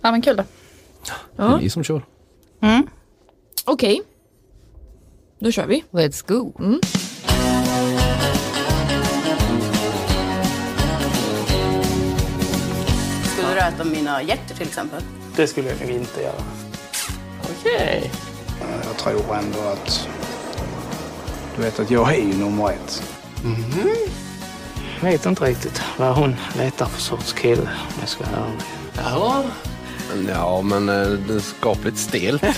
Ja men kul då. Det är vi som kör. Okej. Då kör vi. Let's go. Skulle du äta mina hjärtor till exempel? Det skulle jag nog inte göra. Okej. Jag tror ändå att... Du vet att jag är ju nummer ett. Jag vet inte riktigt vad hon letar för sorts kille, om jag ska vara ärlig. Ja. Ja, men eh, det är skapligt stelt.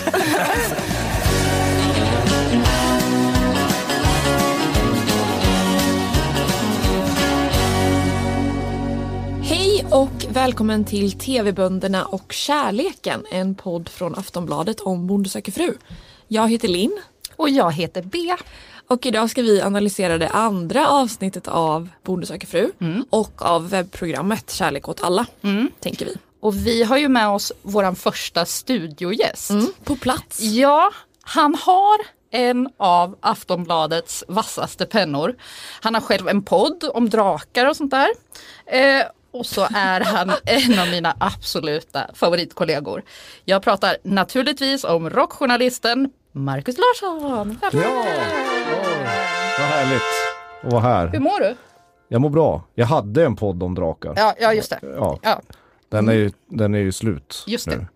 Hej och välkommen till TV-bönderna och kärleken. En podd från Aftonbladet om Bonde söker fru. Jag heter Linn Och jag heter B. och idag ska vi analysera det andra avsnittet av Bonde söker fru och av webbprogrammet Kärlek åt alla, tänker vi. Och vi har ju med oss våran första studiogäst. Mm, på plats. Ja, han har en av Aftonbladets vassaste pennor. Han har själv en podd om drakar och sånt där. Eh, och så är han en av mina absoluta favoritkollegor. Jag pratar naturligtvis om rockjournalisten Markus Larsson. Ja, vad härligt att vara Hur här. mår du? Jag mår bra. Jag hade en podd om drakar. Ja, ja just det. Ja, Ja, den, är ju, den är ju slut Just det.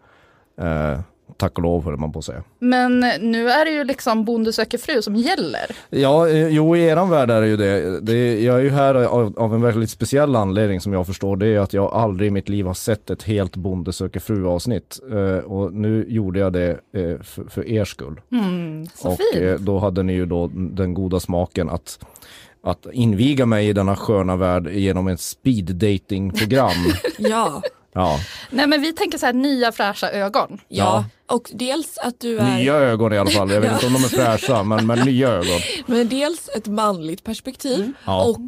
nu. Tack och lov höll man på att säga. men nu är det ju liksom Bonde söker fru som gäller. Ja, eh, jo i eran värld är det ju det. det jag är ju här av, av en väldigt speciell anledning som jag förstår. Det är att jag aldrig i mitt liv har sett ett helt Bonde söker fru avsnitt. Eh, och nu gjorde jag det eh, för, för er skull. Så och fint. eh, då hade ni ju då den goda smaken att att inviga mig i denna sköna värld genom ett speed dating program. Ja. Ja, Nej men vi tänker så här nya fräscha ögon. ja, och dels att du är, nya ögon i alla fall. Jag vet inte om de är fräscha, men, men nya ögon. men dels ett manligt perspektiv Ja. och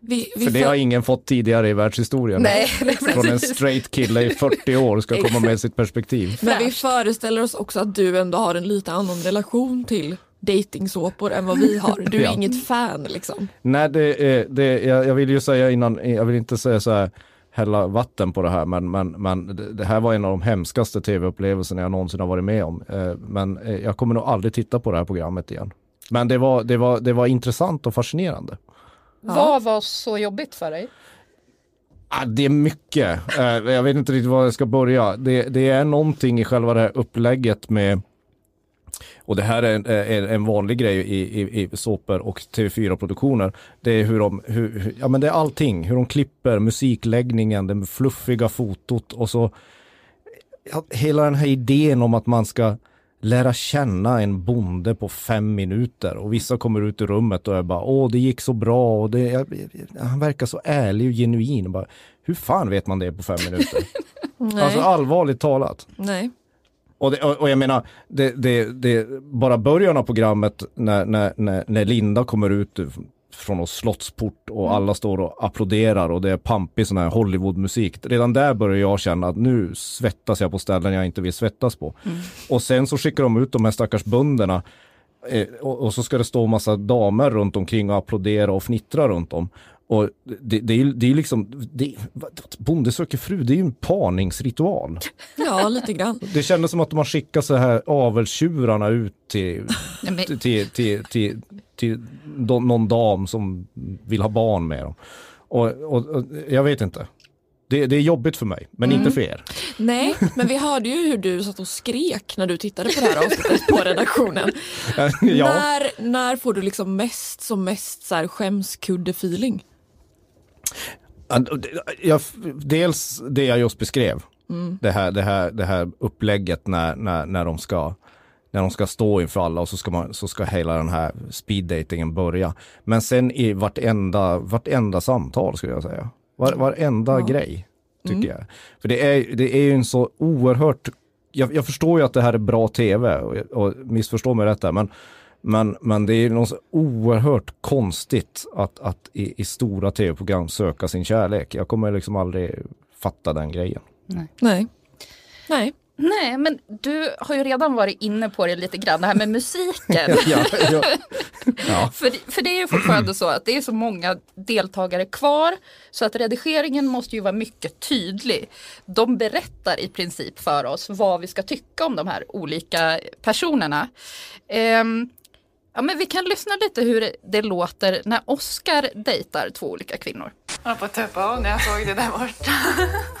vi, vi För det har ingen fått tidigare i världshistorien. Nej, Från en straight kille i 40 år ska komma med sitt perspektiv. Men vi föreställer oss också att du ändå har en lite annan relation till dejtingsåpor än vad vi har. Du är Ja. inget fan liksom. Nej, det, det, jag, jag vill ju säga innan, jag vill inte säga så här hälla vatten på det här, men, men, men det, här var en av de hemskaste tv-upplevelserna jag någonsin har varit med om. Eh, Men eh, jag kommer nog aldrig titta på det här programmet igen. Men det var, det var, det var intressant och fascinerande. Vad var så jobbigt för dig? Ah, det är mycket. Eh, jag vet inte riktigt var jag ska börja. Det, det är någonting i själva det här upplägget med och det här är en, är en vanlig grej i, i, i såpor och TV4-produktioner. Det är hur de, hur, hur- ja men det är allting. Hur de klipper, musikläggningen, det fluffiga fotot och så ja, hela den här idén om att man ska lära känna en bonde på fem minuter och vissa kommer ut i rummet och är bara åh det gick så bra och det, jag, jag- han verkar så ärlig och genuin. Bara, Hur fan vet man det på fem minuter? Alltså allvarligt talat. Nej. Och, det, och, jag menar, det, det, det, bara början av programmet när, när, när, Linda kommer ut från någon slottsport och alla står och applåderar och det är pampig sån här Hollywoodmusik. Redan där börjar jag känna att nu svettas jag på ställen jag inte vill svettas på. Och sen så skickar de ut de här stackars bönderna eh, och, så ska det stå massa damer runt omkring och applådera och fnittra runt om. Och det, det, är, ju- det är liksom, det, Bonde söker fru, det är ju en parningsritual. Ja, lite grann. Det kändes som att man skickar så här avelstjurarna ut till, Nej, men- till, till, till, till, till någon dam som vill ha barn med dem. Och, och, och jag vet inte. Det, det är jobbigt för mig, men inte för er. Nej, men vi hörde ju hur du satt och skrek när du tittade på det här avsnittet på redaktionen. ja. När, när får du liksom mest som mest så här skämskudde-feeling? Jag, dels det jag just beskrev. Det, här, det, här, det här upplägget när, när, när, de ska, när de ska stå inför alla och så ska, man, så ska hela den här speeddatingen börja. Men sen i vartenda, vartenda samtal skulle jag säga. Var, varenda grej tycker jag. För det är, det är ju en så oerhört jag, jag förstår ju att det här är bra tv och, och missförstå mig rätt där, men, men, men det är något oerhört konstigt att, att i, i stora tv-program söka sin kärlek. Jag kommer liksom aldrig fatta den grejen. Nej. Nej. Nej, men du har ju redan varit inne på det lite grann, det här med musiken. ja, ja. ja. För, för det är ju fortfarande så att det är så många deltagare kvar så att redigeringen måste ju vara mycket tydlig. De berättar i princip för oss vad vi ska tycka om de här olika personerna. Ehm, ja, men vi kan lyssna lite hur det, låter när Oscar dejtar två olika kvinnor. Jag höll på att tuppa av när jag såg det där borta.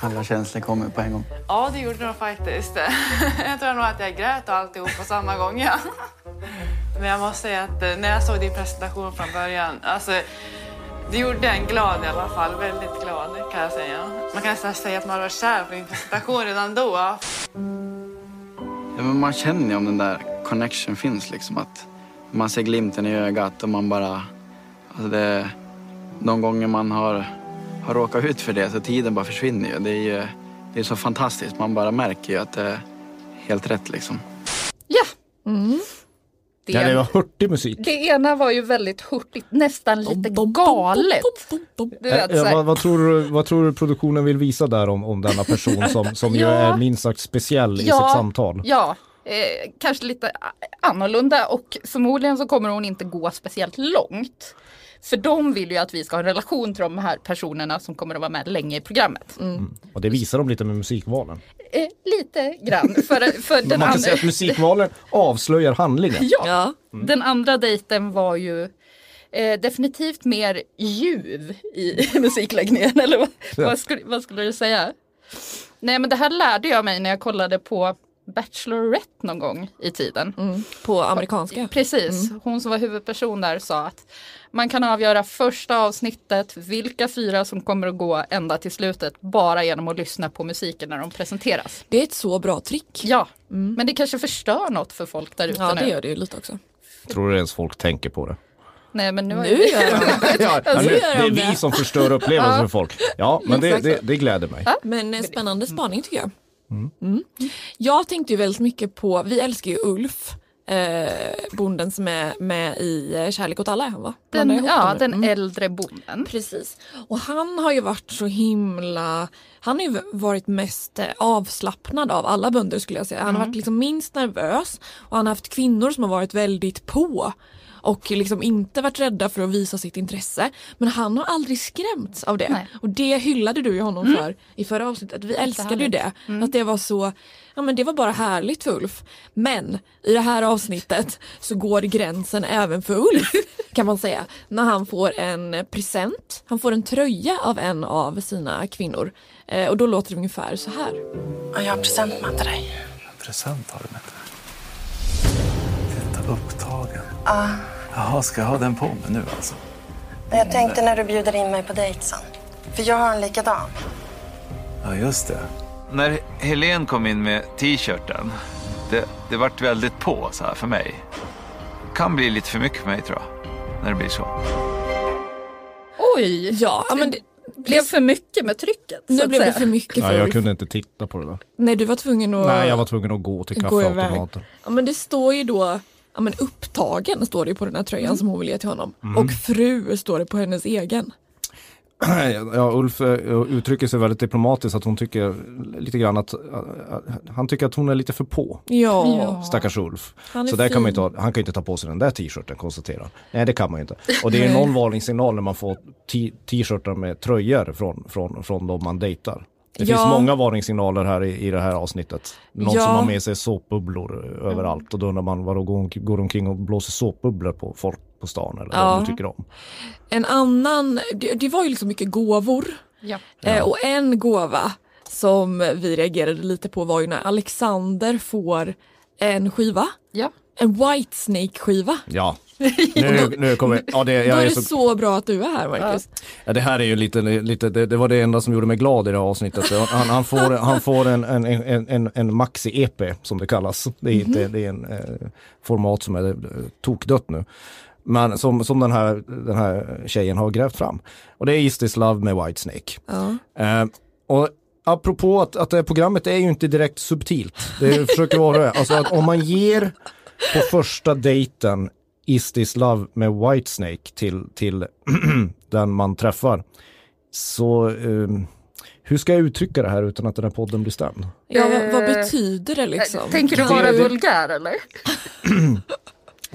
Alla känslor kommer på en gång. Ja, det gjorde de faktiskt. Jag tror nog att jag grät och alltihop på samma gång. Ja. Men jag måste säga att eh, när jag såg din presentation från början, alltså det gjorde en glad i alla fall. Väldigt glad kan jag säga. Man kan nästan säga att man var kär på din presentation redan då. Ja, men man känner ju om den där connection finns liksom. Att man ser glimten i ögat och man bara... Alltså det, de gånger man har, har råkat ut för det så tiden bara försvinner ju. Det är ju det är så fantastiskt. Man bara märker ju att det är helt rätt liksom. Ja! Det, ja, det var hurtig musik. det ena var ju väldigt hurtigt, nästan lite galet. Vet, vad, vad, tror du, vad tror du produktionen vill visa där om, om denna person som, som ju Ja. är minst sagt speciell i Ja. sitt samtal? Ja, eh, kanske lite annorlunda och förmodligen så kommer hon inte gå speciellt långt. För de vill ju att vi ska ha en relation till de här personerna som kommer att vara med länge i programmet. Och det visar de lite med musikvalen. Eh, lite grann. För, för den, Man kan andra, säga att musikvalen avslöjar handlingen. ja, Ja. den andra dejten var ju eh, definitivt mer ljuv i musikläggningen. Eller vad, Ja. vad, skulle, vad skulle du säga? Nej men det här lärde jag mig när jag kollade på Bachelorette någon gång i tiden. Mm. På amerikanska. Precis, hon som var huvudperson där sa att man kan avgöra första avsnittet, vilka fyra som kommer att gå ända till slutet, bara genom att lyssna på musiken när de presenteras. Det är ett så bra trick. Ja, men det kanske förstör något för folk där ute Ja, nu. det gör det ju lite också. Tror du ens folk tänker på det? Nej, men nu, Nu gör de det. Ja, ja, nu det är vi som förstör upplevelsen för folk. Ja, men det, det, det gläder mig. Men eh, spännande spaning tycker jag. Mm. Jag tänkte ju väldigt mycket på, vi älskar ju Ulf, eh, bonden som är med i eh, Kärlek åt alla är han va? den, ja, den Mm. äldre bonden. Precis. Och han har ju varit så himla, han har ju varit mest eh, avslappnad av alla bönder skulle jag säga. Han har varit liksom minst nervös och han har haft kvinnor som har varit väldigt på och liksom inte varit rädda för att visa sitt intresse. Men han har aldrig skrämts av det. Nej. Och det hyllade du ju honom för i förra avsnittet. Vi älskade ju det. Att det var så, ja men det var bara härligt för Ulf. Men i det här avsnittet så går gränsen även för Ulf kan man säga. När han får en present, han får en tröja av en av sina kvinnor. Eh, och då låter det ungefär så här. Ja, jag har present med till dig. present har du med dig. Titta, upptagen. Jaha, ska jag ha den på mig nu alltså? Jag tänkte när du bjuder in mig på dejt sen. För jag har en likadan. Ja, just det. När Helen kom in med t-shirten, det, det vart väldigt på så här för mig. Kan bli lite för mycket för mig tror jag, när det blir så. Oj, Ja, ja men det, blev för mycket med trycket. nu blev det för mycket Ja, för jag Ulf. kunde inte titta på det där. Nej, du var tvungen att Nej, jag var tvungen att gå till gå iväg. kaffeautomaten. Ja men det står ju då Ja men upptagen står det på den här tröjan Mm. som hon vill ge till honom. Mm. Och fru står det på hennes egen. Ja, Ulf eh, uttrycker sig väldigt diplomatiskt att hon tycker lite grann att eh, han tycker att hon är lite för på. Ja. Stackars Ulf. Så där kan man inte ha, han kan inte ta på sig den där t-shirten konstaterar han. Nej det kan man inte. Och det är någon varningssignal när man får t-shirtar med tröjor från, från, från de man dejtar. Det Ja. finns många varningssignaler här i, i det här avsnittet. Någon Ja. som har med sig såpbubblor överallt och då undrar man vadå går, går omkring och blåser såpbubblor på folk på stan eller Ja. vad de tycker om. En annan, det, det var ju liksom mycket gåvor. Ja. Eh, och en gåva som vi reagerade lite på var ju när Alexander får en skiva. Ja. En Whitesnake skiva. Ja, nu, nu kommer, ja det, Då jag är är det så så bra att du är här Marcus. Ja, det här är ju lite, lite det, det var det enda som gjorde mig glad i det här avsnittet. Han, han får, han får en, en, en, en, en maxi-EP som det kallas. Det är, inte, det är en eh, format som är eh, tokdött nu. Men som, som den, här, den här tjejen har grävt fram. Och det är Is This Love med Whitesnake. Ja. Eh, och apropå att, att det här programmet är ju inte direkt subtilt. Det försöker vara det. Alltså att om man ger på första dejten Is This Love med Whitesnake till, till den man träffar. Så eh, hur ska jag uttrycka det här utan att den här podden blir stämd? Ja, vad, vad Eh, betyder det liksom? Tänker du vara det- vulgär eller?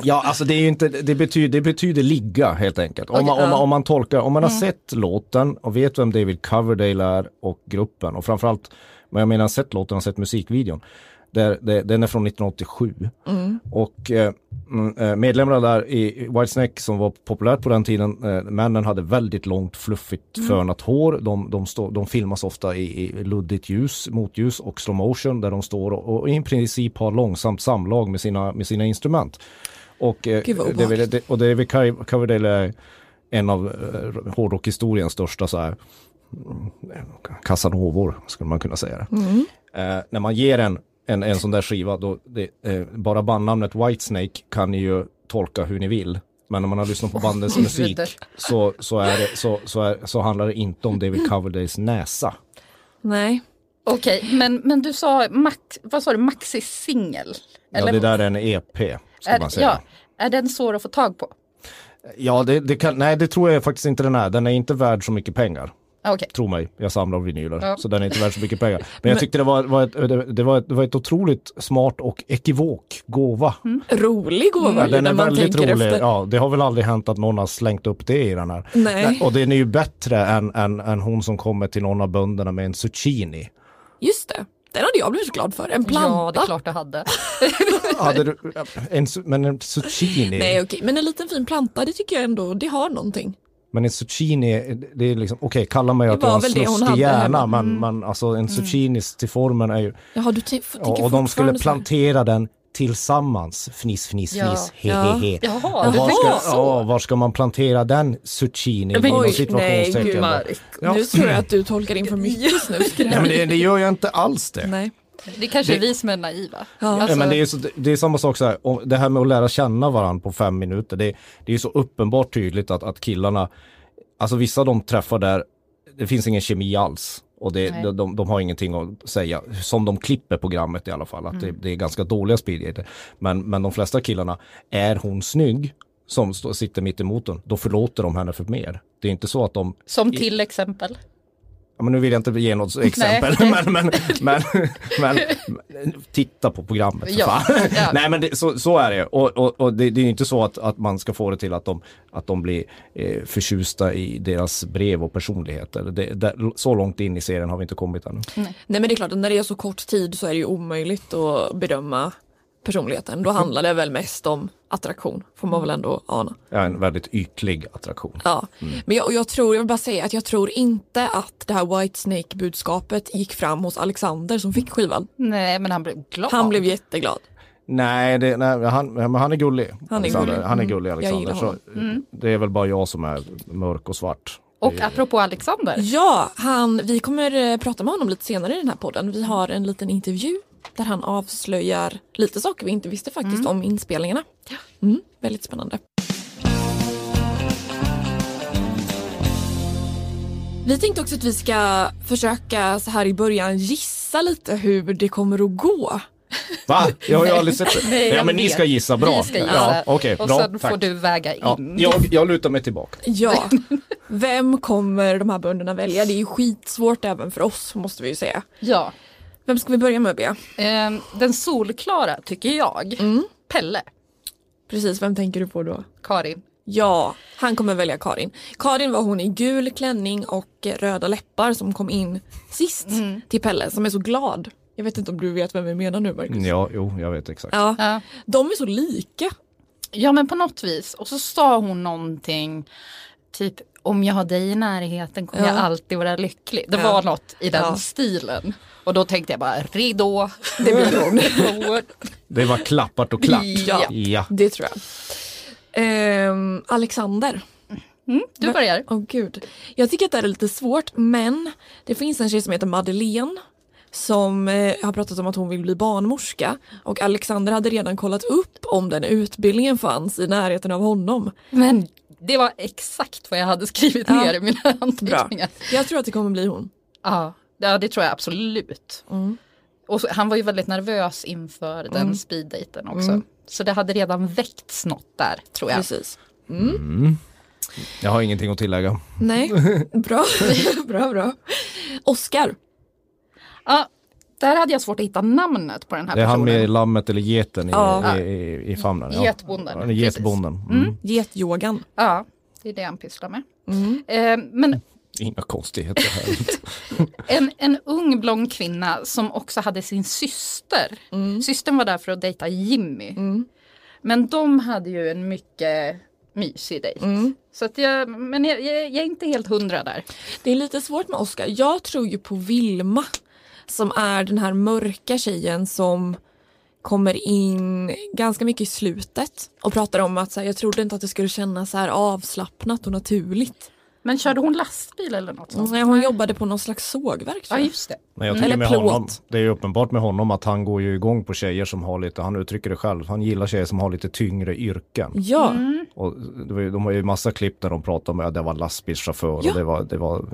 Ja, alltså det är ju inte, det betyder, det betyder ligga helt enkelt. Om, Okej, man, om, man, om man tolkar, om man har Mm. sett låten och vet vem David Coverdale är och gruppen och framförallt, men jag menar sett låten och sett musikvideon. Där, det, den är från 1987 Mm. och eh, mm, eh, medlemmarna där i Whitesnake som var populärt på den tiden, eh, männen hade väldigt långt fluffigt Mm. fönat hår. De, de, stå, de filmas ofta i, i luddigt ljus, motljus och slow motion där de står och, och i princip har långsamt samlag med sina, med sina instrument. Och, eh, Gud, vad obehagligt. det- och David Co- Coverdale är en av eh, hårdrockhistoriens största så här mm, casanovor, skulle man kunna säga det. Mm. Eh, när man ger en, en, en sån där skiva, då, det, eh, bara bandnamnet Whitesnake kan ni ju tolka hur ni vill. Men när man har lyssnat på bandets musik så, så, är det, så, så, är, så handlar det inte om David Coverdales näsa. Nej. Okej, men, men du sa, max, vad sa du, maxi-singel? Ja, det där är en EP, ska är, man säga. ja, är den svår att få tag på? Ja, det, det kan, nej det tror jag faktiskt inte den är. Den är inte värd så mycket pengar. Okej. Tro mig, jag samlar vinyler. Ja. Så den är inte värd så mycket pengar. Men jag tyckte det var, var, ett, det, var ett, det var ett otroligt smart och ekivok gåva. Rolig gåva ju, den är väldigt rolig. efter. Ja, det har väl aldrig hänt att någon har slängt upp det i den här. Nej. Och den är ju bättre än, än, än hon som kommer till någon av bönderna med en zucchini. Just det. Den hade jag blivit glad för. En planta. Ja, det är klart du hade. Hade du, en, men en zucchini, Nej okej, men en liten fin planta det tycker jag ändå, det har någonting. Men en zucchini, det är liksom, okej kalla mig att jag har en snuskig hjärna, men, men alltså en zucchini till formen är ju, Jaha, du och, och de skulle fortfarande så plantera den tillsammans, fniss, fniss, Ja. fniss, he, Ja. he, he. Jaha, var ska, så. ja, var ska man plantera den zucchini? Men oj, nej, gud, då? Mark. Ja. Nu tror jag att du tolkar in för mycket snusk Nej, men det, det gör jag inte alls det. Nej. Det kanske är Det- vi som är naiva. Ja. Alltså, men det, är så, det är samma sak så här, om det här med att lära känna varandra på fem minuter. Det, det är så uppenbart tydligt att, att killarna, alltså vissa de träffar där, det finns ingen kemi alls. Och det, de, de, de har ingenting att säga, som de klipper programmet i alla fall, att det, det är ganska dåliga speedgater. Men, men de flesta killarna, är hon snygg, som stå, sitter mitt emot den, då förlåter de henne för mer. Det är inte så att de, Som till exempel. Ja, men nu vill jag inte ge något exempel, Nej. men, men, men, men, titta på programmet för Ja, fan. ja. Nej men det, så, så är det och, och, och det, det är ju inte så att, att man ska få det till att de, att de blir eh, förtjusta i deras brev och personligheter. Det, det, så långt in i serien har vi inte kommit ännu. Nej men det är klart när det är så kort tid så är det ju omöjligt att bedöma personligheten. Då handlar det väl mest om attraktion, får man väl ändå ana. Ja, en väldigt ytlig attraktion. Ja. Men jag, och jag tror, jag vill bara säga att jag tror inte att det här White Snake budskapet gick fram hos Alexander som fick skivan. Nej, men han blev glad. Han blev jätteglad. Nej, det, nej han, men han är gullig. Han är gullig. Han är Mm. gullig Alexander. Så. Mm. Det är väl bara jag som är mörk och svart. Och apropå Alexander. Ja, han, vi kommer eh, prata med honom lite senare i den här podden. Vi har en liten intervju där han avslöjar lite saker vi inte visste faktiskt om inspelningarna. Mm, väldigt spännande. Vi tänkte också att vi ska försöka så här i början gissa lite hur det kommer att gå. Va? Jag har ju aldrig sett det. Nej, ja men ni ska gissa, bra. Vi ska gissa. Ja, Okej, och bra. sen får tack. du väga in. Ja, jag, jag lutar mig tillbaka. Ja, vem kommer de här bönderna välja? Det är ju skitsvårt även för oss måste vi ju säga. Ja. Vem ska vi börja med Bea? Ehm, den solklara tycker jag. Mm. Pelle. Precis, vem tänker du på då? Karin. Ja, han kommer välja Karin. Karin var hon i gul klänning och röda läppar som kom in sist till Pelle som är så glad. Jag vet inte om du vet vem vi menar nu Marcus? Ja, jo, jag vet exakt. Ja, Ja. de är så lika. ja men på något vis. Och så sa hon någonting typ om jag har dig i närheten kommer Ja. jag alltid vara lycklig. Det Ja. var något i den Ja. stilen. Och då tänkte jag bara ridå, det blir hon. Det var klappat och klart. Ja. ja. Det tror jag. Ehm, Alexander. du börjar. Åh gud. Jag tycker att det här är lite svårt men det finns en tjej som heter Madeleine som eh, har pratat om att hon vill bli barnmorska och Alexander hade redan kollat upp om den utbildningen fanns i närheten av honom. Men det var exakt vad jag hade skrivit Ja. ner i mina Bra. anteckningar. Jag tror att det kommer bli hon. Ja, ja det tror jag absolut. Mm. Och så, han var ju väldigt nervös inför den speeddaten också. Mm. Så det hade redan väckts något där tror jag. Precis. Jag har ingenting att tillägga. Nej, bra, bra, bra. Oscar. Ja, där hade jag svårt att hitta namnet på den här Det är han personen. med lammet eller geten i, Ja. i, i, i famnen. Ja. Getbonden, Ja, Getbonden. Mm. Mm. Getyogan. Ja, det är det han pysslar med. Mm. Eh, men Inga konstigheter här. en, en ung blond kvinna som också hade sin syster. Systern var där för att dejta Jimmy. Men de hade ju en mycket mysig dejt. Så att jag, men jag, jag, jag är inte helt hundra där. Det är lite svårt med Oscar. Jag tror ju på Vilma som är den här mörka tjejen som kommer in ganska mycket i slutet och pratar om att så här, jag trodde inte att det skulle kännas så här avslappnat och naturligt. Men körde hon lastbil eller något sånt? Nej, hon jobbade på någon slags sågverk Ja just det. Men jag Eller tycker med plåt. honom, det är ju uppenbart med honom att han går ju igång på tjejer som har lite, han uttrycker det själv, han gillar tjejer som har lite tyngre yrken. Ja, Mm. Och de har ju massa klipp där de pratar om att det var lastbilschaufför Ja. och det var, det var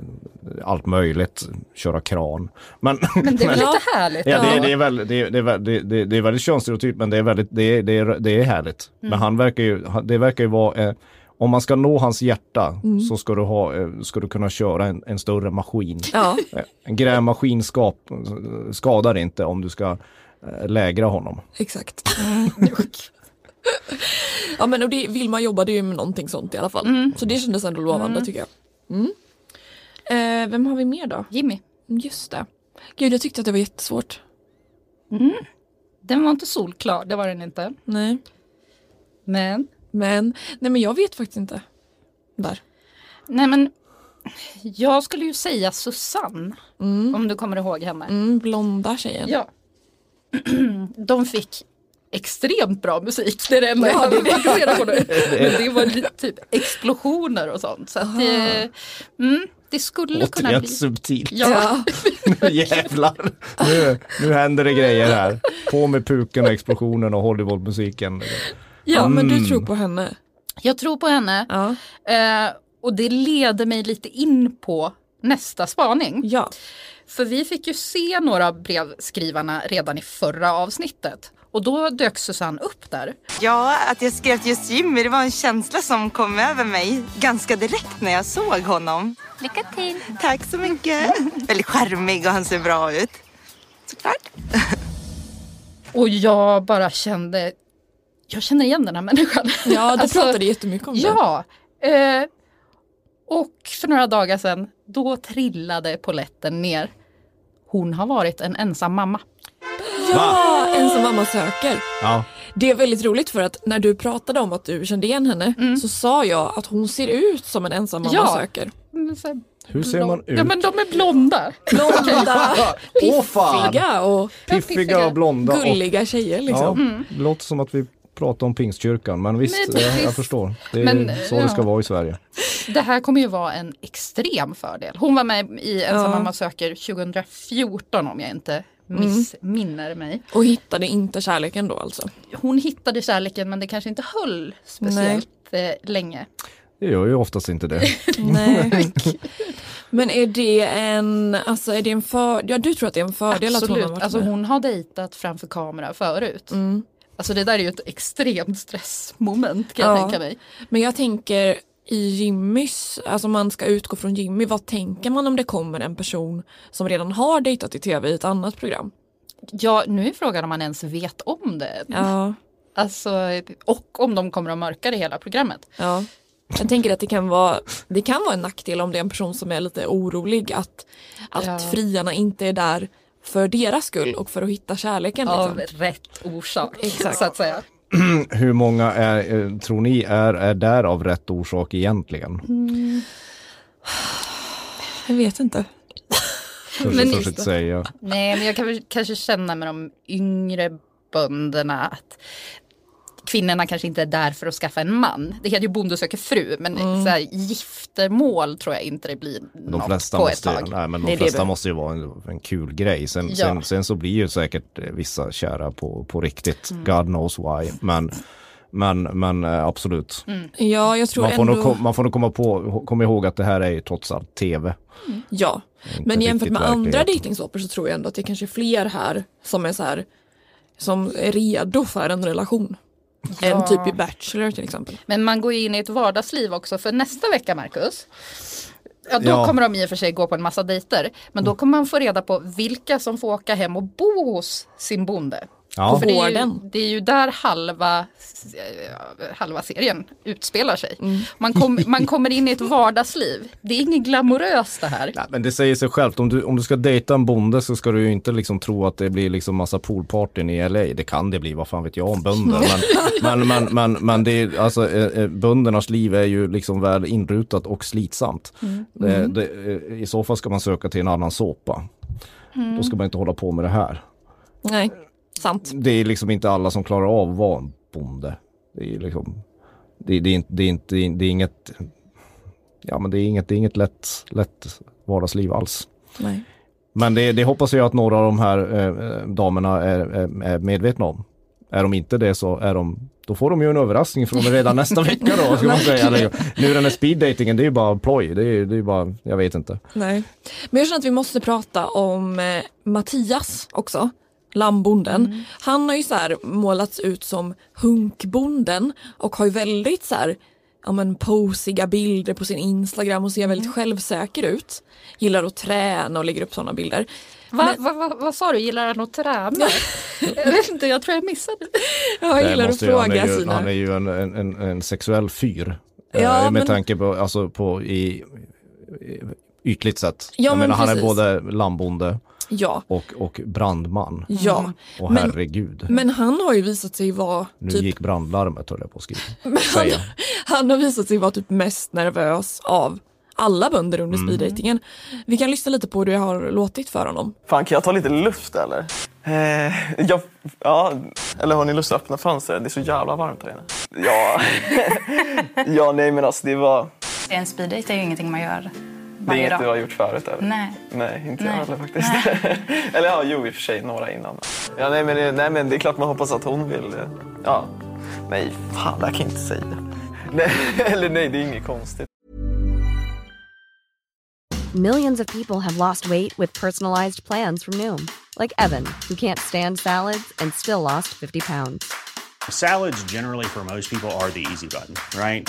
allt möjligt, köra kran. Men, Men det är väl lite härligt? Ja, det, det, är väldigt, det, är- det, är väldigt, det, är- det är väldigt könsstereotypt men det är väldigt, det är, det är, det är härligt. Men han verkar ju, det verkar ju vara, eh, om man ska nå hans hjärta så ska du, ha, eh, ska du kunna köra en, en större maskin. ja. Eh, En grävmaskin skap, skadar inte om du ska eh, lägra honom. exakt. ja men och det, Vilma jobbade ju med någonting sånt i alla fall. Mm. Så det kändes ändå lovande tycker jag. Mm. Eh, vem har vi mer då? Jimmy. Just det. Gud jag tyckte att det var jättesvårt. Den var inte solklar, det var den inte. Nej. Men, Men, nej men jag vet faktiskt inte. Där. nej men jag skulle ju säga Susanne. Om du kommer ihåg henne. Mm, blonda tjejen. Ja. De fick extremt bra musik. Det är det enda jag hade det. fokuserat på nu. Men det var lite typ explosioner och sånt. Så att det, mm, det skulle kunna Återigen bli. subtilt. Ja, Jävlar! Nu, nu händer det grejer här. På med puken och explosionen och Hollywoodmusiken. Ja, men du Mm. tror på henne? jag tror på henne. Ja. Eh, och det leder mig lite in på nästa spaning. Ja. För vi fick ju se några av brevskrivarna redan i förra avsnittet. Och då dök Susanne upp där. Ja, att jag skrev till just Jimmy, det var en känsla som kom över mig ganska direkt när jag såg honom. Lycka till! Tack så mycket! Väldigt charmig och han ser bra ut. Såklart. Och jag bara kände, jag känner igen den här människan. Ja, du Alltså, pratade jättemycket om det. Ja. Eh, och för några dagar sedan, då trillade poletten ner. Hon har varit en ensam mamma. Ja, ensam mamma söker. Ja. Det är väldigt roligt för att när du pratade om att du kände igen henne så sa jag att hon ser ut som en ensam mamma Ja. söker. Här Hur ser man ut? Ja men de är blonda. Blonda, piffiga och Piffiga och blonda. Och, gulliga tjejer ja, liksom. det låter som att vi pratar om pingstkyrkan men visst, Men jag, jag förstår. Det är Men, så ja. det ska vara i Sverige. Det här kommer ju vara en extrem fördel. Hon var med i Ensam Ja. mamma söker 2014 om jag inte missminner mig. Och hittade inte kärleken då alltså. Hon hittade kärleken men det kanske inte höll speciellt eh, länge. Det gör ju oftast inte det. Nej. Men är det en, alltså är det en för, ja du tror att det är en fördel att hon har Absolut, varit alltså med? hon har dejtat framför kamera förut. Mm. Alltså det där är ju ett extremt stressmoment kan jag Ja. tänka mig. Men jag tänker i Jimmys, alltså man ska utgå från Jimmy, vad tänker man om det kommer en person som redan har dejtat i tv i ett annat program? Ja, nu är frågan om man ens vet om det. Ja, Alltså, och om de kommer att mörka det hela programmet. ja. Jag tänker att det kan vara, det kan vara en nackdel om det är en person som är lite orolig att, att Ja. friarna inte är där för deras skull och för att hitta kärleken. Av Liksom. rätt orsak, Exakt. så att säga. Hur många är, eh, tror ni är, är där av rätt orsak egentligen? Jag vet inte. Törs Men- törs inte säga. Nej, men jag kan väl kanske känna med de yngre bönderna att kvinnorna kanske inte är där för att skaffa en man. Det heter ju Bonde söker fru, men Mm. så här, giftermål tror jag inte det blir De något flesta, på ett tag. nej, men de det flesta måste ju vara en, en kul grej. Sen, Ja. sen, sen så blir ju säkert eh, vissa kära på, på riktigt. Mm. God knows why. Men, men, men eh, absolut. Ja, jag tror Man får, ändå... nog, man får nog komma, på, komma ihåg att det här är ju trots allt tv. Ja, Inte men jämfört med andra dejtingsåpor så tror jag ändå att det kanske är fler här som är så här som är redo för en relation. Än typ i Bachelor till exempel. Men man går ju in i ett vardagsliv också för nästa vecka, Marcus. Ja, då Ja. kommer de i och för sig gå på en massa dejter. Men då kommer man få reda på vilka som får åka hem och bo hos sin bonde. Ja. För det, är ju, det är ju där halva, eh, halva serien utspelar sig. Mm. Man, kom, man kommer in i ett vardagsliv. Det är inget glamoröst det här. Nej, men det säger sig självt, om du, om du ska dejta en bonde så ska du ju inte liksom tro att det blir liksom massa poolpartyn i LA. Det kan det bli, vad fan vet jag om bönder. Men, men, men, men, men det är, alltså, eh, eh, böndernas liv är ju liksom väl inrutat och slitsamt. Det, det, eh, I så fall ska man söka till en annan såpa. Då ska man inte hålla på med det här. Nej, sant. Det är liksom inte alla som klarar av att vara en bonde. Det är liksom, det, det, är, det, är, inte, det är inget, ja men det är inget, det är inget lätt, lätt vardagsliv alls. Nej. Men det, det hoppas jag att några av de här eh, damerna är, är, är medvetna om. Är de inte det så är de, då får de ju en överraskning från mig redan nästa vecka då. Ska man säga. Nu den här speeddatingen, det är ju bara ploj. Det är, är bara, jag vet inte. Nej. Men jag känner att vi måste prata om eh, Mattias också. Lammbonden. Han har ju så här målats ut som hunkbonden och har ju väldigt så här ja men posiga bilder på sin Instagram och ser väldigt självsäker ut. Gillar att träna och lägger upp sådana bilder. Va, va, va, vad sa du, gillar han att träna? jag vet inte, jag tror jag missade. Jag Det gillar att måste ju- han, fråga är ju, sina... han är ju en, en, en, en sexuell fyr. Eh, Ja, med men- tanke på, alltså på i, i ytligt sett. Ja, jag men menar han är både lambonde Ja, och, och brandman. ja. Och Men- herregud. Men han har ju visat sig vara nu typ gick brandlarmet höll jag på att skriva. han, han har visat sig vara typ mest nervös av alla bönder under Mm. speeddatingen. Vi kan lyssna lite på hur det har låtit för honom. Fan, kan jag ta lite luft eller? Eh, jag, ja, eller har ni lust att öppna fönstret? Det är så jävla varmt här inne. Ja, ja nej men alltså det var... En speeddate är ju ingenting man gör Det är inget du har gjort förut eller? Nej. Nej, inte Nej. jag heller faktiskt. eller ja, jo i och för sig, några innan. Ja, nej, men, det- nej men det är klart man hoppas att hon vill. eh, Ja, nej fan det här kan jag inte säga. Nej, eller nej, det är inget konstigt. Millions of people have lost weight with personalized plans from Noom, like Evan, who can't stand salads and still lost 50 pounds. Salads, generally, for most people, are the easy button, right?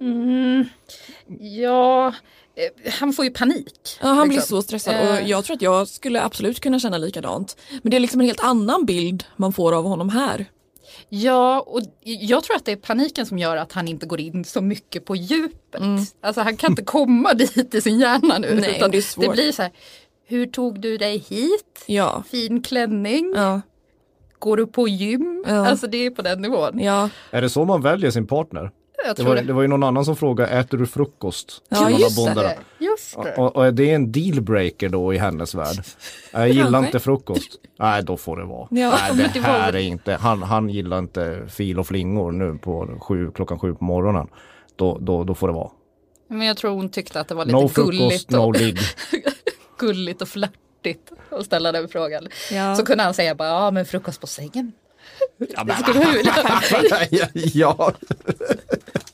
Mm, ja, eh, han får ju panik. Ja, han blir liksom. så stressad Eh, och jag tror att jag skulle absolut kunna känna likadant. Men det är liksom en helt annan bild man får av honom här. Ja, och jag tror att det är paniken som gör att han inte går in så mycket på djupet. Alltså han kan inte komma dit i sin hjärna nu. Mm. Nej, utan det är svårt. det blir så här, hur tog du dig hit? Ja. Fin klänning? Ja. Går du på gym? Ja. Alltså det är på den nivån. Ja, Är det så man väljer sin partner? Det var, det. det var ju någon annan som frågade, äter du frukost? Ja, just det. Just det. Och, och är det en dealbreaker då i hennes värld? Jag gillar inte frukost. Nej, då får det vara. Ja, Nej, men det här är inte, han, han gillar inte fil och flingor nu på sju, klockan sju på morgonen. Då, då, då får det vara. Men jag tror hon tyckte att det var lite No gulligt, frukost, no och, ligg. gulligt och flörtigt att ställa den frågan. Ja. Så kunde han säga bara, ja men frukost på sängen. Ja, Det skulle du vilja. ja.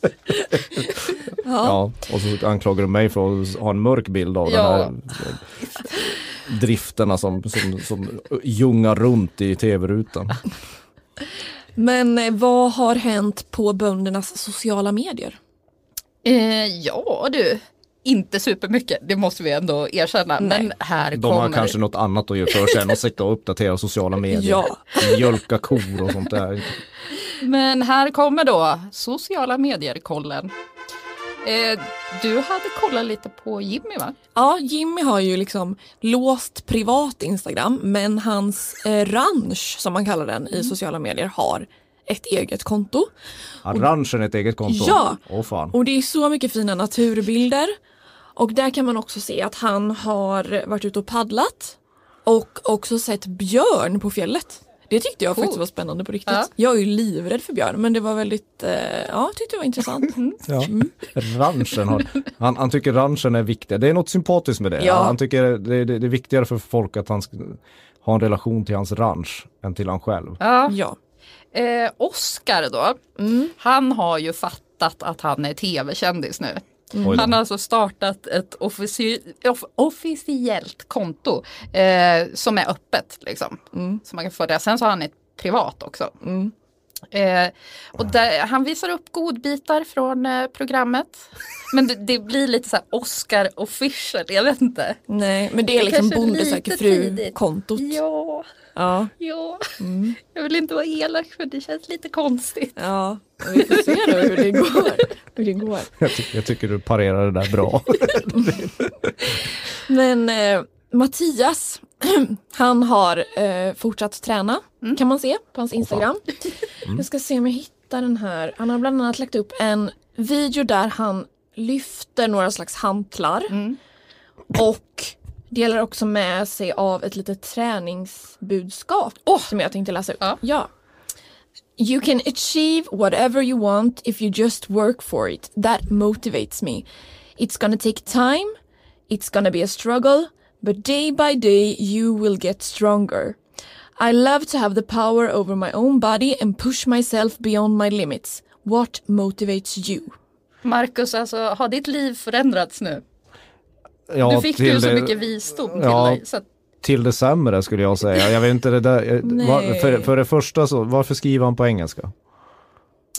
ja, och så anklagar du mig för att ha en mörk bild av Ja. den här drifterna som, som, som jungar runt i tv-rutan. men eh, vad har hänt på böndernas sociala medier? Eh, ja du, inte supermycket, det måste vi ändå erkänna. Men här De kommer har kanske något annat att göra för sig än att sitta och uppdatera sociala medier. Ja. Mjölka kor och sånt där. Men här kommer då sociala medier-kollen. Eh, du hade kollat lite på Jimmy va? Ja, Jimmy har ju liksom låst privat Instagram men hans eh, ranch som man kallar den i sociala medier har ett eget konto. Har ranchen ett eget konto? Ja. Åh fan. Och det är så mycket fina naturbilder. Och där kan man också se att han har varit ute och paddlat och också sett björn på fjället. Det tyckte jag faktiskt var spännande på riktigt. Ja. Jag är ju livrädd för björn men det var väldigt, eh, ja tyckte det var intressant. Ja. Ranchen har, han, han tycker ranchen är viktig. Det är något sympatiskt med det. Ja. Han tycker det, det, det är viktigare för folk att han ska ha en relation till hans ranch än till han själv. Ja. Ja. Eh, Oscar då, han har ju fattat att han är tv-kändis nu. Då. Han har alltså startat ett offici- off- officiellt konto eh, som är öppet. Liksom, som man kan följa. Sen så har han ett privat också. Eh, och där, han visar upp godbitar från eh, programmet. Men det, det blir lite så här Oscar official, jag vet inte. Nej, men det är liksom Bonde söker lite fru tidigt. kontot. Ja, Ja. ja. Jag vill inte vara elak för det känns lite konstigt. Ja, vi får se då hur det går. Hur det går. Jag, ty- jag tycker du parerar det där bra. Men eh, Mattias, han har eh, fortsatt träna kan man se på hans Instagram. Jag ska se om jag hittar den här. Han har bland annat lagt upp en video där han lyfter några slags hantlar. Och delar också med sig av ett litet träningsbudskap som jag tänkte läsa upp. Ja. You can achieve whatever you want if you just work for it. That motivates me. It's gonna take time, it's gonna be a struggle, but day by day you will get stronger. I love to have the power over my own body and push myself beyond my limits. What motivates you? Marcus, alltså har ditt liv förändrats nu? Ja, du fick till ju så det- mycket visdom till Ja. dig. Så att, Till det sämre skulle jag säga. Jag vet inte det där. Var, för, för det första så, varför skriver han på engelska?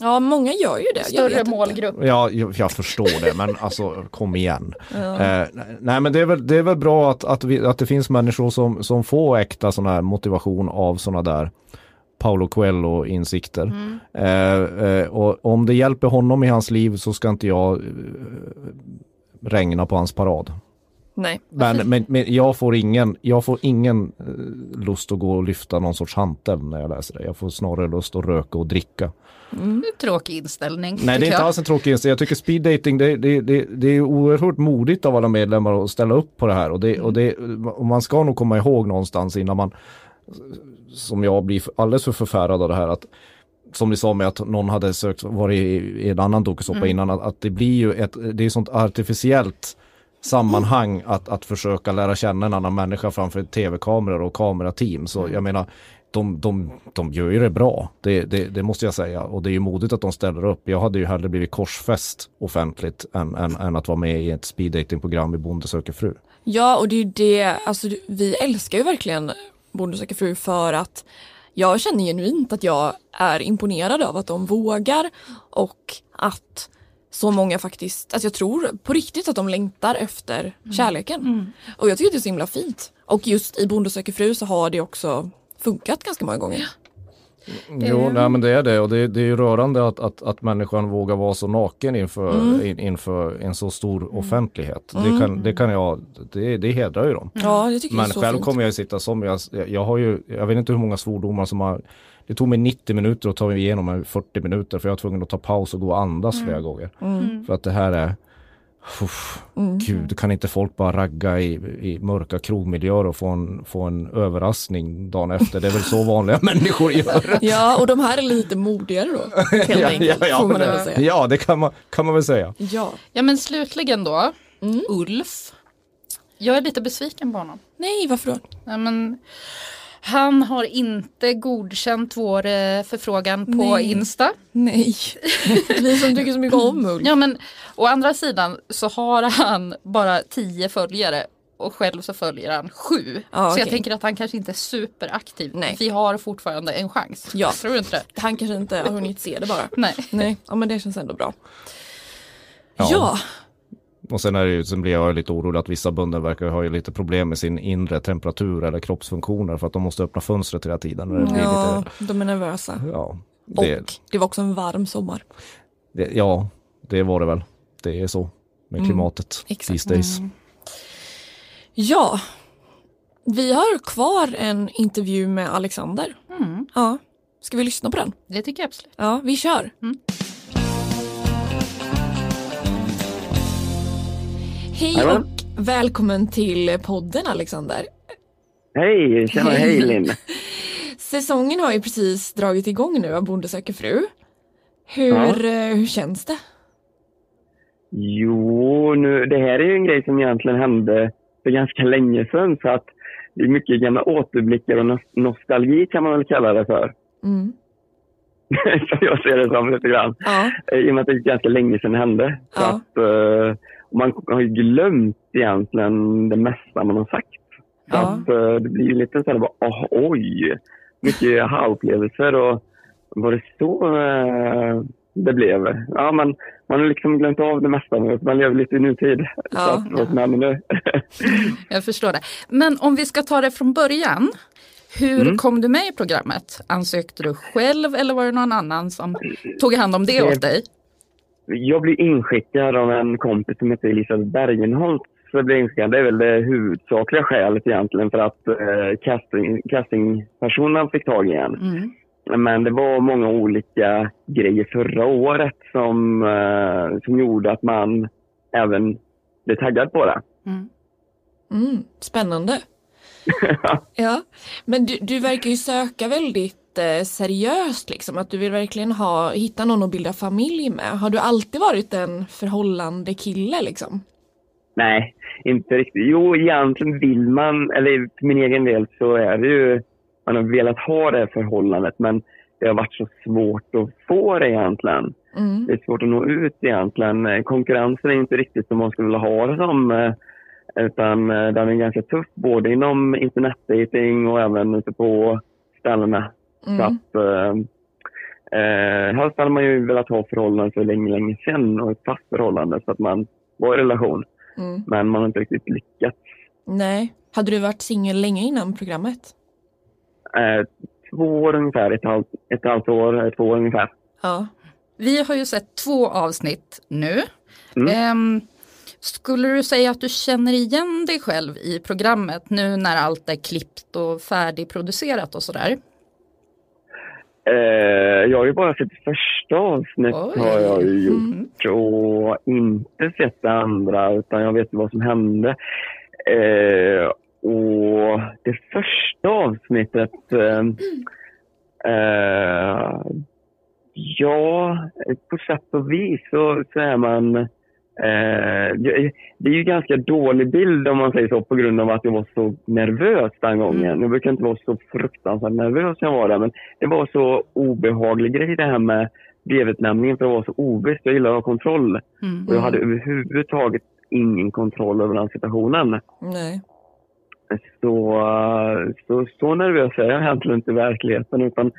Ja, många gör ju det. Större inte. målgrupp. Ja, jag, förstår det, men alltså kom igen. Ja. Eh, nej, men det är väl, det är väl bra att, att, vi, att det finns människor som, som får äkta sån här motivation av såna där Paolo Coelho-insikter. Mm. Eh, eh, och om det hjälper honom i hans liv så ska inte jag eh, regna på hans parad. Nej. Men, men, men jag får ingen, jag får ingen eh, lust att gå och lyfta någon sorts hantel när jag läser det. Jag får snarare lust att röka och dricka. mm. Tråkig inställning. Nej, det är inte jag. alls en tråkig inställning. Jag tycker speed dating, det, det, det, det är oerhört modigt av alla medlemmar att ställa upp på det här. Och, det, och, det, och man ska nog komma ihåg någonstans innan man, som jag blir alldeles för förfärad av det här, att som ni sa med att någon hade sökt, varit i, i en annan dokusåpa Mm. innan, att, att det blir ju ett, det är sånt artificiellt sammanhang att, att försöka lära känna en annan människa framför tv-kameror och kamerateam. Så jag menar, de, de, de gör ju det bra. Det, det, det måste jag säga. Och det är ju modigt att de ställer upp. Jag hade ju hellre blivit korsfäst offentligt än, än, än att vara med i ett speed dating-program i Bonde söker fru. Ja, och det är ju det, alltså vi älskar ju verkligen Bonde söker fru för att jag känner genuint att jag är imponerad av att de vågar och att så många faktiskt, alltså jag tror på riktigt att de längtar efter kärleken. Och jag tycker det är så himla fint. Och just i Bonde söker fru så har det också funkat ganska många gånger. Jo, nej, men det är det och det, det är ju rörande att, att, att människan vågar vara så naken inför, Mm. in, inför en så stor offentlighet. Mm. Det, kan, det kan jag, det, det hedrar ju dem. Ja, det tycker jag Men är så själv fint. kommer jag sitta som, jag, jag har ju, jag vet inte hur många svordomar som har, det tog mig 90 minuter att ta mig igenom en 40 minuter för jag var tvungen att ta paus och gå och andas Mm. flera gånger. Mm. För att det här är, uff, Mm. gud, kan inte folk bara ragga i, i mörka krogmiljöer och få en, få en överraskning dagen efter? Det är väl så vanliga människor gör. Ja, och de här är lite modigare då. Helt ja, enkelt, ja, ja, får man det- säga. ja, det kan man, kan man väl säga. Ja. Ja men slutligen då, Mm. Ulf. Jag är lite besviken på honom. Nej, varför då? Nej, men, han har inte godkänt vår eh, förfrågan på Nej. Insta. Nej, vi som tycker så mycket om Ulf. Ja men å andra sidan så har han bara tio följare och själv så följer han sju. Ja, så jag okej. tänker att han kanske inte är superaktiv. Nej. Vi har fortfarande en chans. Ja. Tror du inte det? Han kanske inte har hunnit se det bara. Nej. Nej, ja men det känns ändå bra. Ja. Ja, Och sen, är det ju, sen blir jag lite orolig att vissa bönder verkar ha lite problem med sin inre temperatur eller kroppsfunktioner för att de måste öppna fönstret hela tiden. Och det blir ja lite, de är nervösa. ja, det, Och det var också en varm sommar. det, ja, det var det väl. Det är så med Mm, klimatet these days. Ja, vi har kvar en intervju med Alexander. Mm. Ja, ska vi lyssna på den? Det tycker jag absolut. Ja, vi kör. Hej Jajamän. och välkommen till podden Alexander. Hej, tjena, hej Linn. Säsongen har ju precis dragit igång nu av Bonde söker fru. Hur, eh, hur känns det? Jo, nu, det här är ju en grej som egentligen hände för ganska länge sedan så att det är mycket gamla återblickar och nos- nostalgi kan man väl kalla det för. Mm. som jag ser det som lite grann. Ja. Eh, I och med att det är ganska länge sedan det hände. Så Ja. att, eh, man har ju glömt egentligen det mesta man har sagt. Så Ja. att, eh, det blir ju lite så här, bara, oh, oj, mycket aha-upplevelser och var det så eh, det blev? Ja, men man har liksom glömt av det mesta nu. Man lever lite i nutid. Ja. Så att, händer nu. Jag förstår det. Men om vi ska ta det från början. Hur Mm. kom du med i programmet? Ansökte du själv eller var det någon annan som tog hand om det Det- åt dig? Jag blev inskickad av en kompis som heter Elisabeth Bergenholt. Så blev inskickad. Det är väl det huvudsakliga skälet egentligen för att eh, casting, castingpersonen fick tag i en. Men det var många olika grejer förra året som, eh, som gjorde att man även blev taggad på det. Mm, spännande. ja, men du, du verkar ju söka väldigt eh, seriöst liksom, att du vill verkligen ha, hitta någon att bilda familj med. Har du alltid varit en förhållande kille liksom? Nej, inte riktigt. Jo, egentligen vill man, eller för min egen del så är det ju, man har velat ha det förhållandet men det har varit så svårt att få det egentligen. Mm. Det är svårt att nå ut egentligen. Konkurrensen är inte riktigt som man skulle vilja ha det som. eh, Utan eh, den är ganska tuff både inom internetdating och även ute på ställena. Mm. Så att, eh, eh, helst hade man ju velat ha förhållanden för länge, länge sedan och ett fast förhållande så att man var i relation. Mm. Men man har inte riktigt lyckats. Nej. Hade du varit singel länge innan programmet? Eh, två år ungefär, ett halvt, ett halvt år, eh, två år ungefär. Ja. Vi har ju sett två avsnitt nu. Mm. Ehm, skulle du säga att du känner igen dig själv i programmet nu när allt är klippt och färdigproducerat och sådär? Eh, jag har ju bara sett första avsnitt Oj. har jag gjort och inte sett det andra utan jag vet vad som hände. Eh, och det första avsnittet eh, eh, Ja, på sätt och vis så, så är man det det är ju ganska dålig bild om man säger så på grund av att jag var så nervös den gången. Jag brukar inte vara så fruktansvärt nervös när jag var där men det var så obehaglig grej det här med brevutlämningen för det var så ovisst. Jag gillar att ha kontroll. Och jag hade överhuvudtaget ingen kontroll över den situationen. Nej. Så, så, så nervös är jag egentligen inte i verkligheten. Utan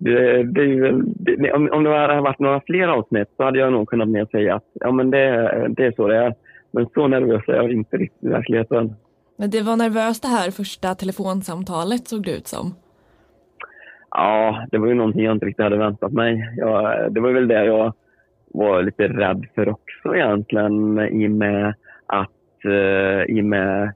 det, det är det, om, om det hade varit några fler avsnitt så hade jag nog kunnat mer säga att ja, men det, det är så det är. Men så nervös är jag inte riktigt i verkligheten. Men det var nervöst det här första telefonsamtalet såg det ut som. Ja, det var ju någonting jag inte riktigt hade väntat mig. Jag, det var väl det jag var lite rädd för också egentligen i och med att, eh, i och med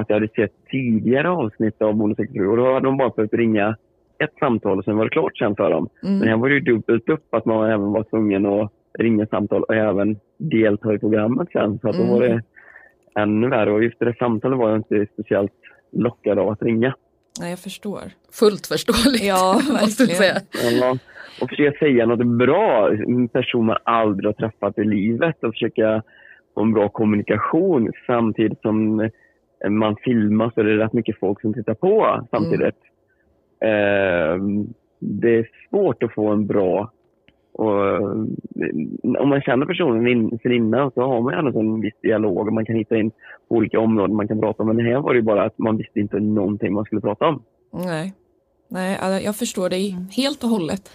att jag hade sett tidigare avsnitt av Bonus 67 och då hade de bara behövt ringa ett samtal och sen var det klart sen för dem. Mm. Men här var det ju dubbelt upp att man även var tvungen att ringa samtal och även delta i programmet sen. Så att då var Mm. det ännu värre och just det där samtalet var jag inte speciellt lockad av att ringa. Nej, jag förstår. Fullt förståeligt. Ja, jag säga. verkligen. Ja, och försöka säga något bra, en person man aldrig har träffat i livet och försöka få en bra kommunikation samtidigt som man man filmar så är det rätt mycket folk som tittar på samtidigt. Eh, det är svårt att få en bra och, eh, om man känner personen in, sen innan så har man ju en viss dialog och man kan hitta in på olika områden man kan prata om. Men här var det ju bara att man visste inte någonting man skulle prata om. Nej, Nej jag förstår dig helt och hållet.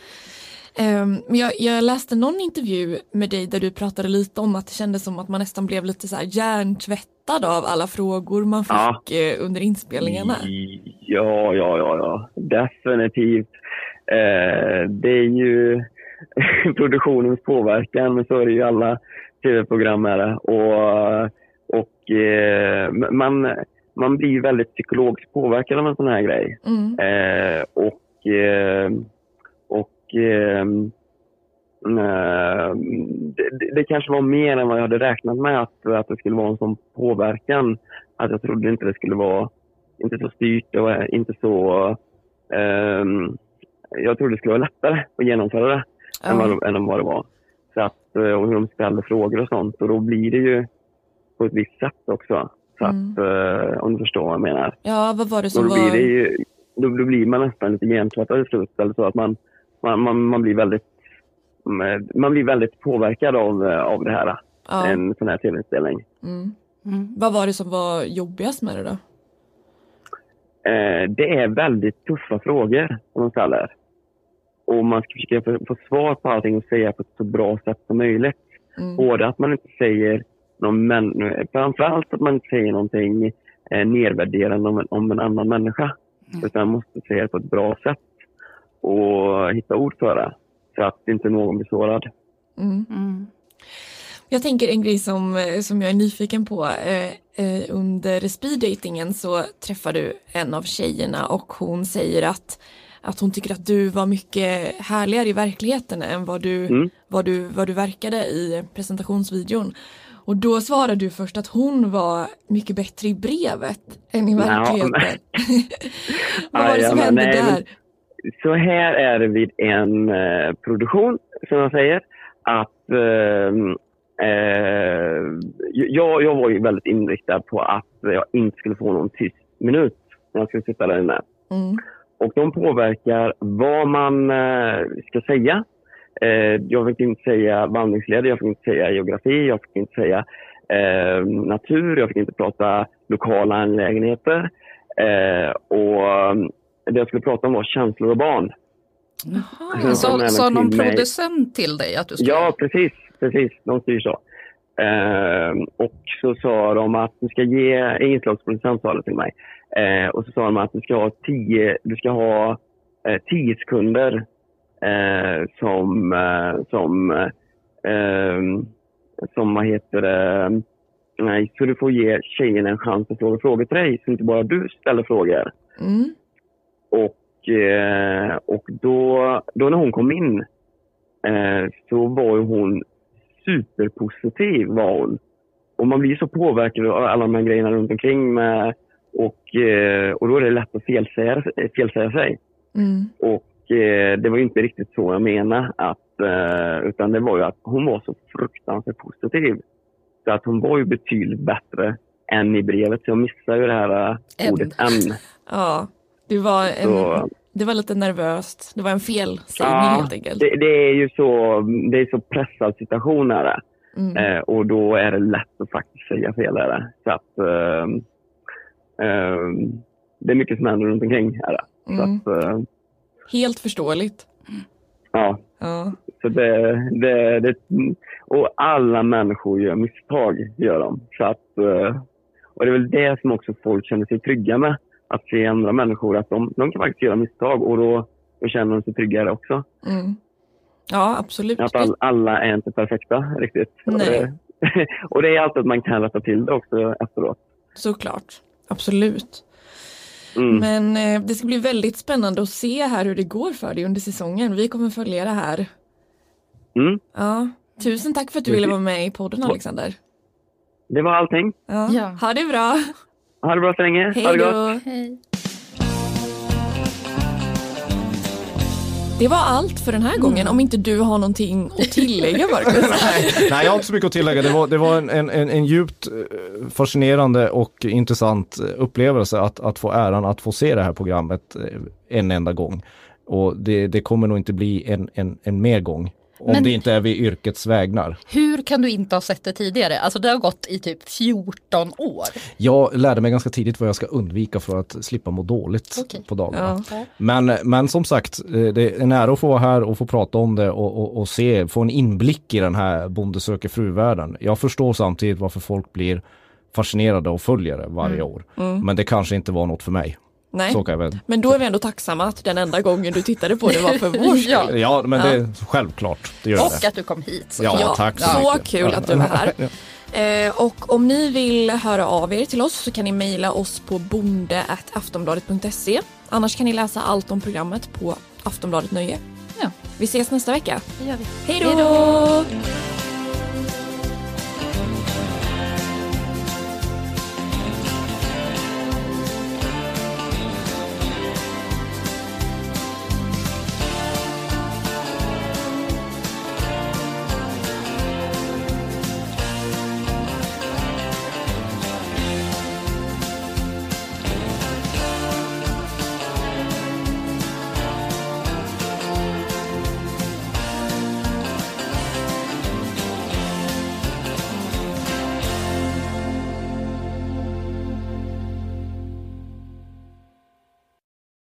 Ehm, Men jag, jag läste någon intervju med dig där du pratade lite om att det kändes som att man nästan blev lite så här hjärntvättad av alla frågor man fick Ja. eh, under inspelningarna. Ja, ja, ja, ja. Definitivt. Eh, det är ju produktionens påverkan, men så är det ju alla tv-program. Och, och eh, man, man blir väldigt psykologiskt påverkad av en sån här grej. Mm. Eh, och eh, och eh, eh, det, det- kanske var mer än vad jag hade räknat med att, att det skulle vara en sån påverkan. Att jag trodde inte det skulle vara inte så styrt och inte så... ehm, jag trodde det skulle vara lättare att genomföra det än, vad, än vad det var. Så att, eh, och hur de ställer frågor och sånt. Och då blir det ju på ett visst sätt också. Så Så att, eh, om du förstår vad jag menar. Ja, vad var det som då blir, var... det ju, då, då blir man nästan lite gentvättad i slutet. Eller så att man, man, man, man, blir väldigt, man blir väldigt påverkad av, eh, av det här. Ja. En sån här tv-inspelning. Mm. Vad var det som var jobbigast med det då? Eh, det är väldigt tuffa frågor som de ställer. Och man ska försöka få, få svar på allting och säga på ett så bra sätt som möjligt. Mm. Både att man inte säger någon män, framförallt att man inte säger någonting eh, nedvärderande om en, om en annan människa. Utan man måste säga det på ett bra sätt och hitta ord för det. Så att inte någon blir sårad. Mm. Jag tänker en grej som, som jag är nyfiken på. Eh, eh, under speeddatingen så träffar du en av tjejerna och hon säger att, att hon tycker att du var mycket härligare i verkligheten än vad du, Mm. vad du, vad du verkade i presentationsvideon. Och då svarade du först att hon var mycket bättre i brevet än i Ja, verkligheten. vad var det som Jajamän, hände nej, men där? Så här är det vid en eh, produktion, som jag säger. Att ehm, eh, jag, jag var ju väldigt inriktad på att jag inte skulle få någon tyst minut när jag skulle sitta där inne. Mm. Och de påverkar vad man eh, ska säga. Eh, jag fick inte säga vandringsleder, jag fick inte säga geografi, jag fick inte säga eh, natur, jag fick inte prata lokala angelägenheter. Eh, och eh, det jag skulle prata om var känslor och barn. Även Så, sa någon till producent till dig att du skulle... Ja, precis. precis. De styr så. Ehm, och så sa de att du ska ge, inslagsproducent sa det till mig. Eh, och så sa de att du ska ha tio, du ska ha eh, tio sekunder eh, som, eh, som, eh, ehm, som vad heter det, nej, så du får ge tjejen en chans att fråga frågor till dig, så inte bara du ställer frågor. Mm. Och, eh, och då, då när hon kom in eh, så var hon superpositiv. Var hon. Och man blir så påverkad av alla de här grejerna runt omkring. Med, och, eh, och då är det lätt att felsäga, felsäga sig. Mm. Och eh, det var ju inte riktigt så jag menade. Att, eh, utan det var ju att hon var så fruktansvärt positiv. Så att hon var ju betydligt bättre än i brevet. Så jag missade ju det här eh, Än. ordet än. Ja, du var, en, Så- det var lite nervöst. Det var en felsägning Ja, helt enkelt. Det, det är ju så, det är så pressad situation är det. Mm. Eh, och då är det lätt att faktiskt säga fel. Är det. Så att, ehm, ehm, det är mycket som händer runt omkring. Är det. Mm. Så att, eh, Helt förståeligt. ja. Ja. Så det, det, det, och alla människor gör misstag. Gör de. Så att, eh, och det är väl det som också folk känner sig trygga med. Att se andra människor att de, de kan faktiskt göra misstag och då, då känner de sig tryggare också. Mm. Ja, absolut. Att all, alla är inte perfekta riktigt. Och Nej. det, och det är alltid att man kan rätta till det också efteråt. Såklart. Absolut. Mm. Men eh, det ska bli väldigt spännande att se här hur det går för dig under säsongen. Vi kommer följa det här. Mm. Ja. Tusen tack för att du ville vara med i podden Alexander. Det var allting. Ja. Ha det bra. Ha det bra så länge. ha Hej det gott. Hej. Det var allt för den här gången om inte du har någonting att tillägga Marcus. Nej, jag har inte så mycket att tillägga. Det var, det var en, en, en, en djupt eh, fascinerande och intressant eh, upplevelse att, att få äran att få se det här programmet eh, en enda gång. Och det, det kommer nog inte bli en, en, en mer gång. Om Men- det inte är vid yrkets vägnar. Hur kan du inte ha sett det tidigare? Alltså det har gått i typ 14 år. Jag lärde mig ganska tidigt vad jag ska undvika för att slippa må dåligt Okej. på dagarna. Ja. Men, men som sagt, eh, det är en ära att få vara här och få prata om det och, och, och se, få en inblick i den här Bonde söker fru-världen. Jag förstår samtidigt varför folk blir fascinerade och följer det varje Mm. år. Mm. Men det kanske inte var något för mig. Nej. Så kan jag väl. Men då är vi ändå tacksamma att den enda gången du tittade på det var för vår skull. Ja. Ja, men det är självklart. Det gör Och det. att du kom hit. Ja, tack så Så mycket. kul att du var här. Eh, och om ni vill höra av er till oss så kan ni mejla oss på bonde.aftonbladet.se. Annars kan ni läsa allt om programmet på Aftonbladet Nöje. Ja. Vi ses nästa vecka. Det gör vi. Hej då!